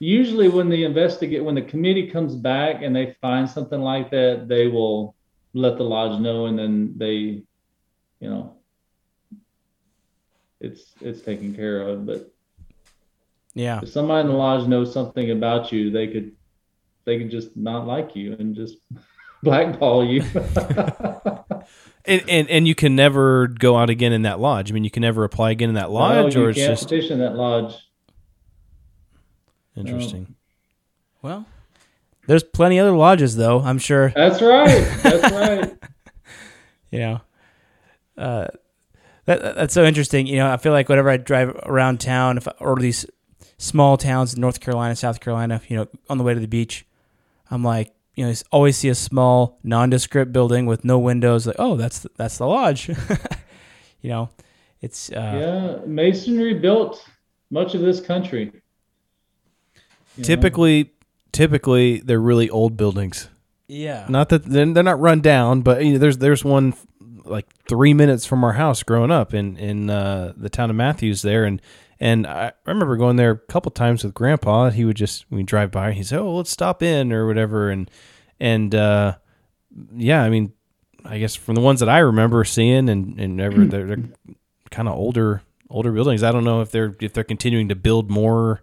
Usually, when the investigate, when the committee comes back and they find something like that, they will let the lodge know, and then they, you know, it's it's taken care of. But Yeah, if somebody in the lodge knows something about you, they could they could just not like you and just blackball you. and, and and you can never go out again in that lodge. I mean, you can never apply again in that lodge, No, you or it's can't just petition that lodge. interesting. well, there's plenty other lodges though. I'm sure. That's right. That's right. you know uh that, that- that's so interesting you know i feel like whenever i drive around town if, or these small towns in north carolina south carolina you know on the way to the beach i'm like you know you always see a small nondescript building with no windows like oh that's the, that's the lodge you know it's uh yeah, masonry built much of this country. You know? Typically, typically they're really old buildings. yeah Not that they're, they're not run down, but you know, there's there's one like three minutes from our house growing up in in uh, the town of Matthews there, and and I remember going there a couple times with Grandpa. He would just we drive by, and he'd say, "Oh, let's stop in" or whatever, and and uh, yeah, I mean, I guess from the ones that I remember seeing, and and ever they're, they're kind of older older buildings. I don't know if they're if they're continuing to build more,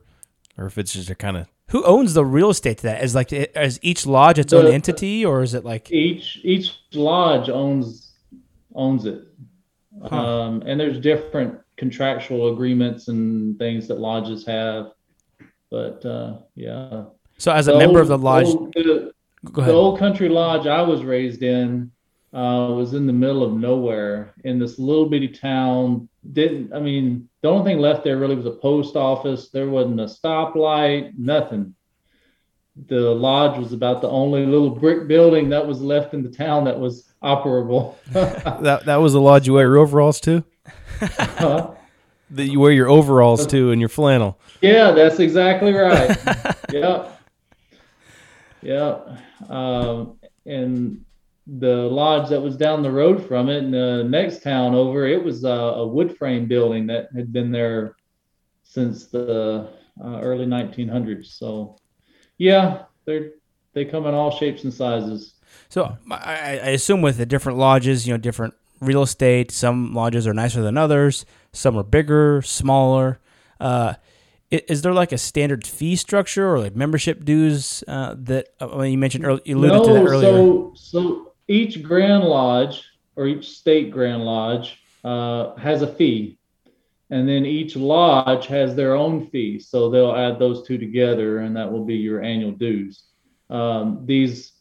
or if it's just a kind of who owns the real estate to that? Is like is each lodge its own entity or is it like each each lodge owns owns it. Um, and there's different contractual agreements and things that lodges have. But uh, yeah. So as a member of the lodge old- the, the old country lodge i was raised in uh, was in the middle of nowhere in this little bitty town. Didn't i mean the only thing left there really was a post office. There wasn't a stoplight nothing. The lodge was about the only little brick building that was left in the town that was operable. That that was the lodge you wear overalls to. Huh? That you wear your overalls to and your flannel. Yeah, that's exactly right. yep. Yep. Um, and the lodge that was down the road from it, in the next town over, it was a, a wood frame building that had been there since the uh, early 1900s. So, yeah, they're they come in all shapes and sizes. So I, I I assume with the different lodges, you know, different real estate. Some lodges are nicer than others. Some are bigger, smaller. Uh, is there like a standard fee structure or like membership dues uh, that uh, I mean, you mentioned earlier? You alluded to that earlier. So, so each Grand Lodge or each state Grand Lodge uh, has a fee, and then each lodge has their own fee. So they'll add those two together, and that will be your annual dues. Um, these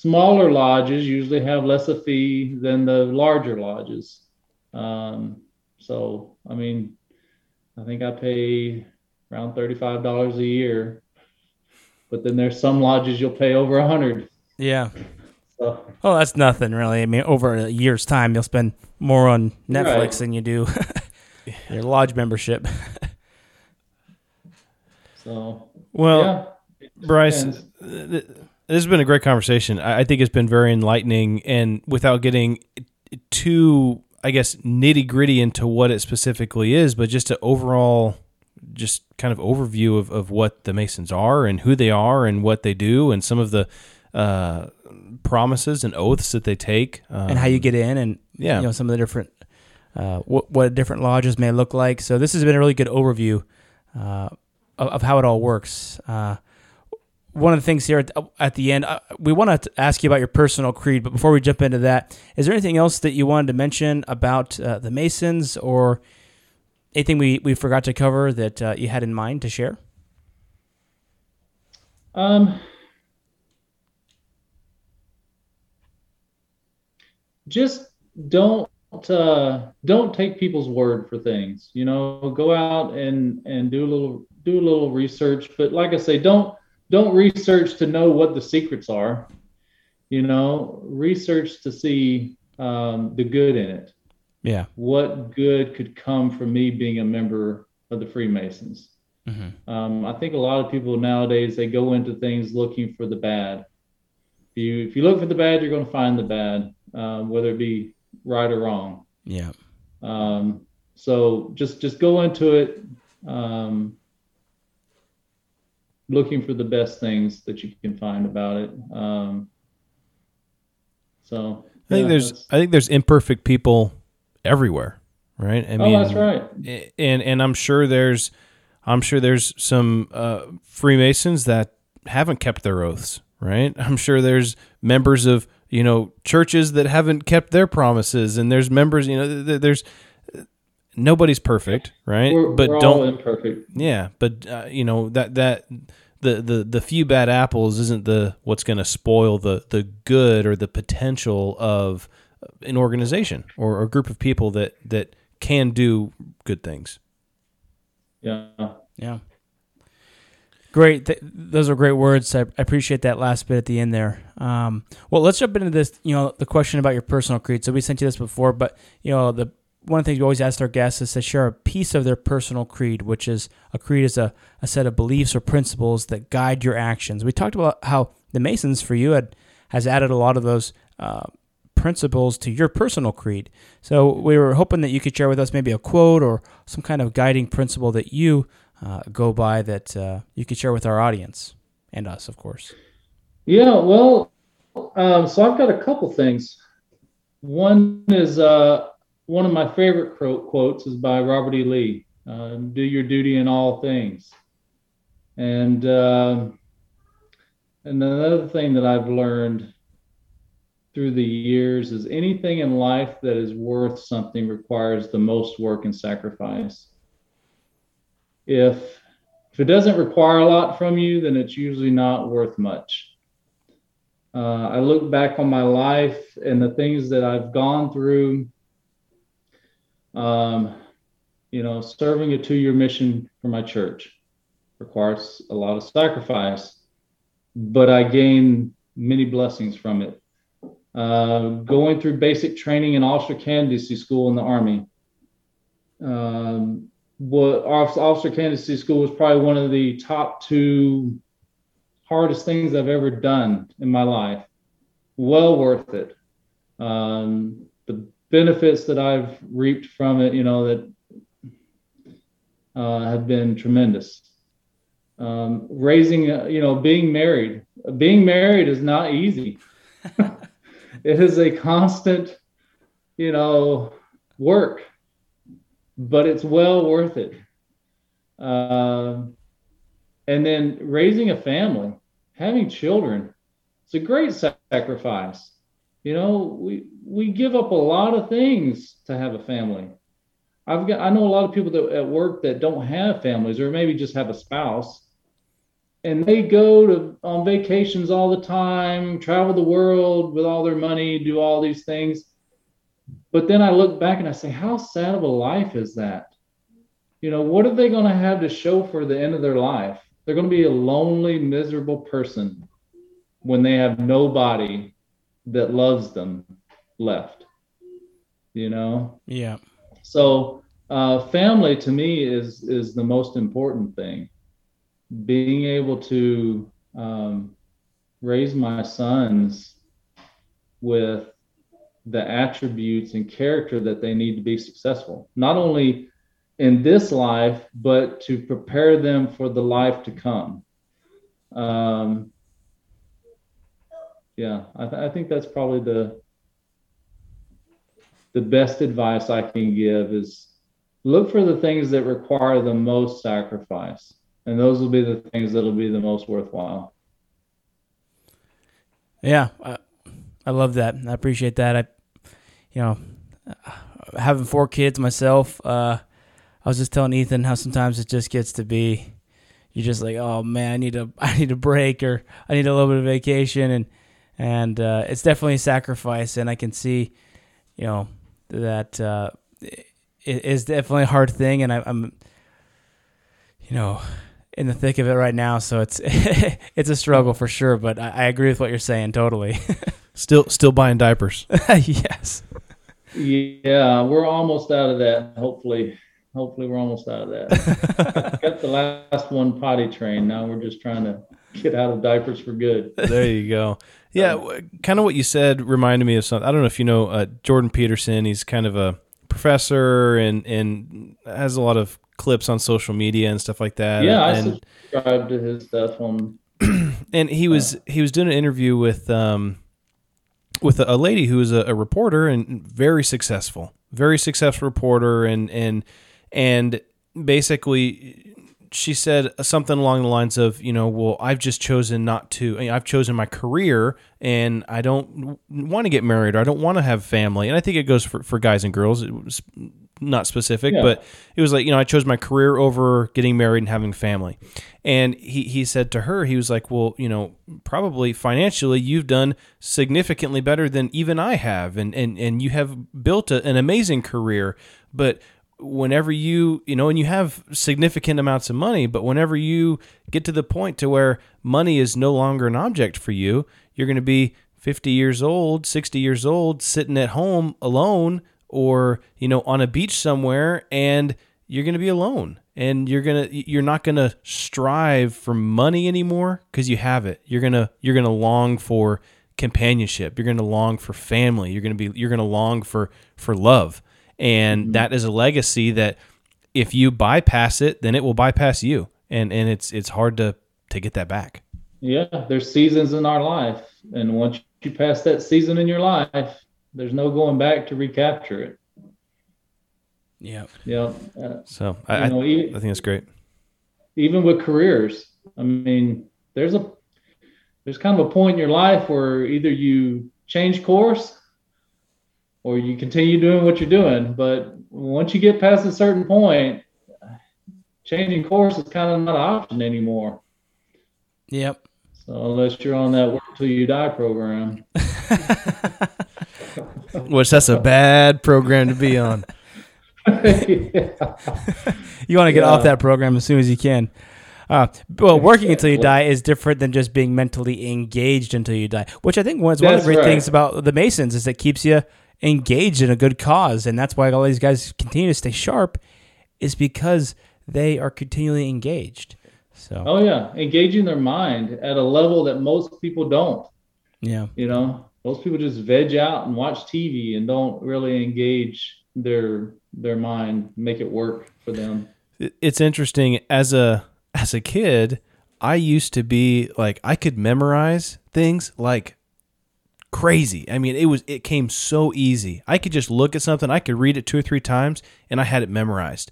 smaller lodges usually have less a fee than the larger lodges. Um, so, I mean, I think I pay around thirty-five dollars a year, but then there's some lodges you'll pay over a hundred. yeah. So Oh, that's nothing really. I mean, over a year's time, you'll spend more on Netflix Right. than you do your lodge membership. so Well, yeah, Bryce, th- this has been a great conversation. I think it's been very enlightening, and without getting too, I guess, nitty gritty into what it specifically is, but just an overall, just kind of overview of, of what the Masons are and who they are and what they do, and some of the uh, promises and oaths that they take, um, and how you get in and yeah. you know some of the different uh, what what different lodges may look like. So this has been a really good overview uh, of, of how it all works. Uh, one of the things here at, at the end, uh, we want to ask you about your personal creed, but before we jump into that, is there anything else that you wanted to mention about uh, the Masons or anything we, we forgot to cover that uh, you had in mind to share? Um, just don't uh, don't take people's word for things. You know, go out and and do a little do a little research. But like I say, don't don't research to know what the secrets are. You know, research to see um, the good in it. Yeah. What good could come from me being a member of the Freemasons? Mm-hmm. Um, I think a lot of people nowadays they go into things looking for the bad. If you if you look for the bad, you're going to find the bad, um, whether it be right or wrong. Yeah. Um, so just just go into it um, looking for the best things that you can find about it. Um, so I think there's I think there's imperfect people everywhere, right? I mean, oh, that's right. And and I'm sure there's I'm sure there's some uh, Freemasons that haven't kept their oaths, right? I'm sure there's members of you know churches that haven't kept their promises, and there's members, you know, there's nobody's perfect, right? We're, but we're don't imperfect. Yeah, but uh, you know that that the, the the few bad apples isn't the what's going to spoil the the good or the potential of an organization or a group of people that that can do good things. Yeah. Yeah. Great. Th- those are great words. I, I, appreciate that last bit at the end there. Um, well, let's jump into this. You know, the question about your personal creed. So we sent you this before, but you know, the one of the things we always ask our guests is to share a piece of their personal creed, which is a creed is a, a set of beliefs or principles that guide your actions. We talked about how the Masons, for you, had has added a lot of those uh, principles to your personal creed. So we were hoping that you could share with us maybe a quote or some kind of guiding principle that you uh, go by that uh, you could share with our audience and us, of course. Yeah, well, um, so I've got a couple things. One is uh, one of my favorite quotes is by Robert E. Lee uh, Do your duty in all things. And, uh, and another thing that I've learned through the years is anything in life that is worth something requires the most work and sacrifice. If if it doesn't require a lot from you, then it's usually not worth much. Uh, I look back on my life and the things that I've gone through. Um, you know, serving a two-year mission for my church requires a lot of sacrifice, but I gain many blessings from it uh, going through basic training in officer candidacy school in the Army. Um, what officer candidacy school was probably one of the top two hardest things I've ever done in my life. Well worth it. Um, benefits that I've reaped from it, you know, that uh, have been tremendous. Um, raising, uh, you know, being married. Being married is not easy. it is a constant, you know, work, but it's well worth it. Uh, and then raising a family, having children, it's a great sacrifice. You know, we we give up a lot of things to have a family. I've got I know a lot of people that at work that don't have families or maybe just have a spouse and they go to on vacations all the time, travel the world with all their money, do all these things. But then I look back and I say, how sad of a life is that? You know, what are they going to have to show for the end of their life? They're going to be a lonely, miserable person when they have nobody that loves them left. You know? Yeah. So, uh, family to me is is the most important thing being able to um, raise my sons with the attributes and character that they need to be successful, not only in this life, but to prepare them for the life to come. Um, yeah, I, th- I think that's probably the the best advice I can give is look for the things that require the most sacrifice and those will be the things that'll be the most worthwhile. Yeah, I, I love that. I appreciate that. I, you know, having four kids myself, uh, I was just telling Ethan how sometimes it just gets to be, you're just like, oh man, I need a, I need a break or I need a little bit of vacation, and and uh, it's definitely a sacrifice, and I can see, you know, that uh, it is definitely a hard thing, and I, I'm, you know, in the thick of it right now, so it's it's a struggle for sure. But I, I agree with what you're saying totally. Still, still buying diapers. yes. Yeah, we're almost out of that. Hopefully, hopefully we're almost out of that. Got the last one potty trained. Now we're just trying to get out of diapers for good. There you go. Yeah, kind of what you said reminded me of something. I don't know if you know uh, Jordan Peterson. He's kind of a professor and and has a lot of clips on social media and stuff like that. Yeah, I and, subscribe to his stuff on. and he was he was doing an interview with um with a, a lady who was a, a reporter and very successful, very successful reporter, and and and basically she said something along the lines of, you know, well, I've just chosen not to. I mean, I've chosen my career, and I don't want to get married, or I don't want to have family. And I think it goes for, for guys and girls. It was not specific, Yeah. but it was like, you know, I chose my career over getting married and having family. And he, he said to her, he was like, well, you know, probably financially, you've done significantly better than even I have, and and and you have built a, an amazing career, but whenever you you know and you have significant amounts of money but whenever you get to the point to where money is no longer an object for you you're going to be 50 years old 60 years old sitting at home alone or you know on a beach somewhere and you're going to be alone. And you're going to you're not going to strive for money anymore cuz you have it. You're going to you're going to long for companionship. You're going to long for family. You're going to be you're going to long for for love and that is a legacy that if you bypass it then it will bypass you and and it's it's hard to to get that back Yeah, there's seasons in our life, and once you pass that season in your life, there's no going back to recapture it. Yeah. Yeah, uh, so i know, e- I think that's great even with careers. I mean, there's a there's kind of a point in your life where either you change course or you continue doing what you're doing. But once you get past a certain point, changing course is kind of not an option anymore. Yep. So unless you're on that work till you die program. which that's a bad program to be on yeah. You want to get Yeah. off that program as soon as you can. Uh, well, working until you die is different than just being mentally engaged until you die, which I think was one of the great right. things about the Masons is it keeps you engaged in a good cause, and that's why all these guys continue to stay sharp, is because they are continually engaged. So Oh yeah, engaging their mind at a level that most people don't. yeah, You know, most people just veg out and watch TV and don't really engage their their mind, make it work for them. it's interesting as a as a kid i used to be like i could memorize things like crazy. I mean it was it came so easy. I could just look at something i could read it two or three times and i had it memorized.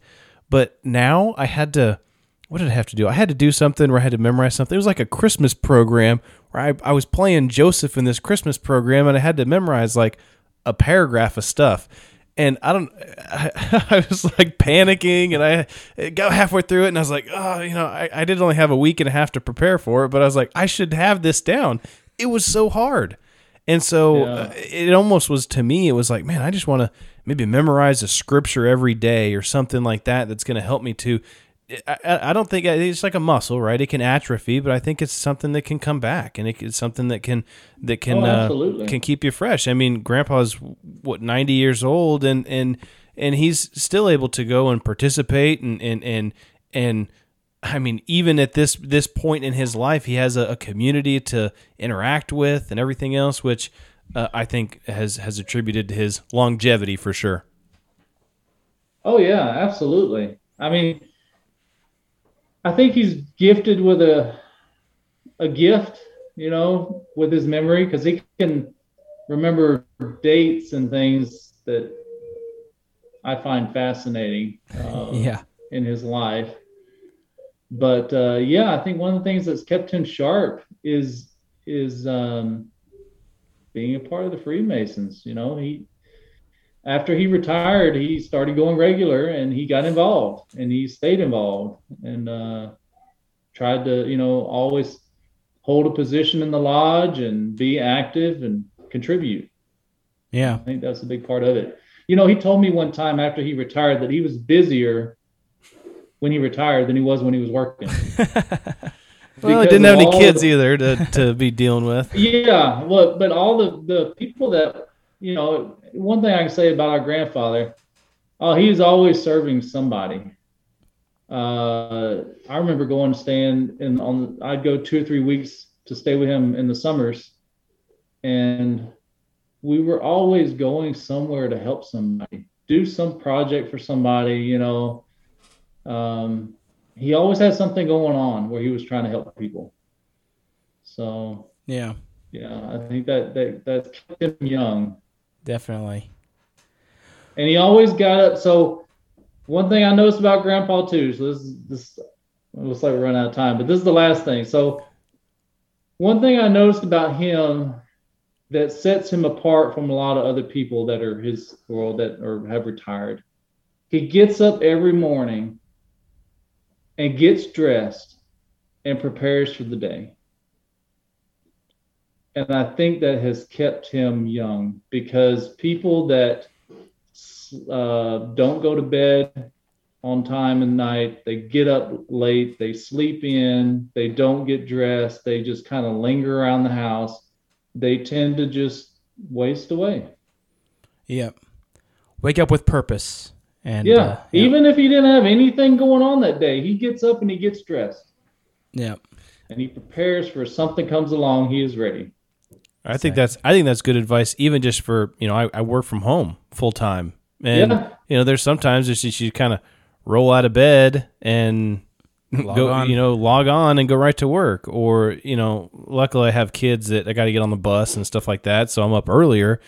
But now i had to what did i have to do? I had to do something where i had to memorize something. It was like a christmas program where i, I was playing joseph in this christmas program and i had to memorize like a paragraph of stuff. And I don't, I, I was like panicking, and I got halfway through it, and I was like, oh, you know, I, I did only have a week and a half to prepare for it, but I was like, I should have this down. It was so hard, and so Yeah. uh, it almost was to me. It was like, man, I just want to maybe memorize a scripture every day or something like that. That's going to help me to. I, I don't think it's like a muscle, right? It can atrophy, but I think it's something that can come back, and it's something that can that can Oh, uh, can keep you fresh. I mean, Grandpa's what ninety years old, and and and he's still able to go and participate, and and and and I mean, even at this this point in his life, he has a, a community to interact with and everything else, which uh, I think has has attributed to his longevity for sure. Oh yeah, absolutely. I mean, I think he's gifted with a a gift, you know, with his memory because he can remember dates and things that I find fascinating. Uh, yeah, in his life. But uh, yeah, I think one of the things that's kept him sharp is is um, being a part of the Freemasons. You know, he after he retired, he started going regular and he got involved and he stayed involved and uh, tried to, you know, always hold a position in the lodge and be active and contribute. Yeah. I think that's a big part of it. You know, he told me one time after he retired that he was busier when he retired than he was when he was working. Well, he didn't have any kids the- either to, to be dealing with. Yeah, well, but all the the people that you know, one thing I can say about our grandfather, oh, he was always serving somebody. Uh, I remember going to stand and on. I'd go two or three weeks to stay with him in the summers, and we were always going somewhere to help somebody, do some project for somebody. You know, um, he always had something going on where he was trying to help people. So Yeah. yeah, I think that that that kept him young, Definitely. and he always got up. So one thing I noticed about Grandpa too. So this is this looks like we're running out of time, but this is the last thing. So one thing I noticed about him that sets him apart from a lot of other people that are his world that or have retired. He gets up every morning and gets dressed and prepares for the day. And I think that has kept him young because people that uh, don't go to bed on time and night, they get up late, they sleep in, they don't get dressed, they just kind of linger around the house, they tend to just waste away. Yep. Wake up with purpose. And yeah, uh, yeah. even if he didn't have anything going on that day, he gets up and he gets dressed yeah. and he prepares for something comes along, he is ready. I think that's I think that's good advice, even just for you know I, I work from home full time, and Yeah. you know there's sometimes it's just you kind of roll out of bed and Log go on. you know log on and go right to work, or you know luckily I have kids that I got to get on the bus and stuff like that, so I'm up earlier,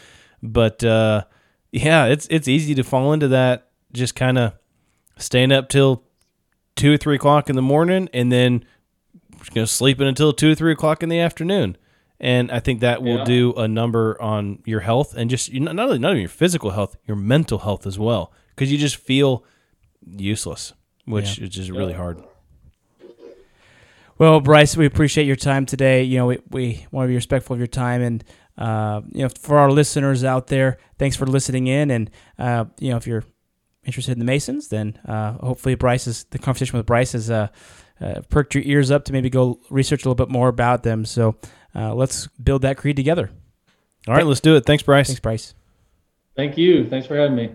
but uh, yeah, it's it's easy to fall into that just kind of staying up till two or three o'clock in the morning and then you know sleeping until two or three o'clock in the afternoon and i think that will Yeah. do a number on your health and just not only not only your physical health your mental health as well because you just feel useless which is just really hard Well, Bryce, we appreciate your time today. You know, we, we want to be respectful of your time, and uh, you know, for our listeners out there, thanks for listening in. And uh, you know, if you're interested in the Masons, then uh, hopefully Bryce's the conversation with Bryce has uh, uh, perked your ears up to maybe go research a little bit more about them. So uh, let's build that creed together. all right let's do it thanks bryce Thanks, Bryce. Thank you. Thanks for having me.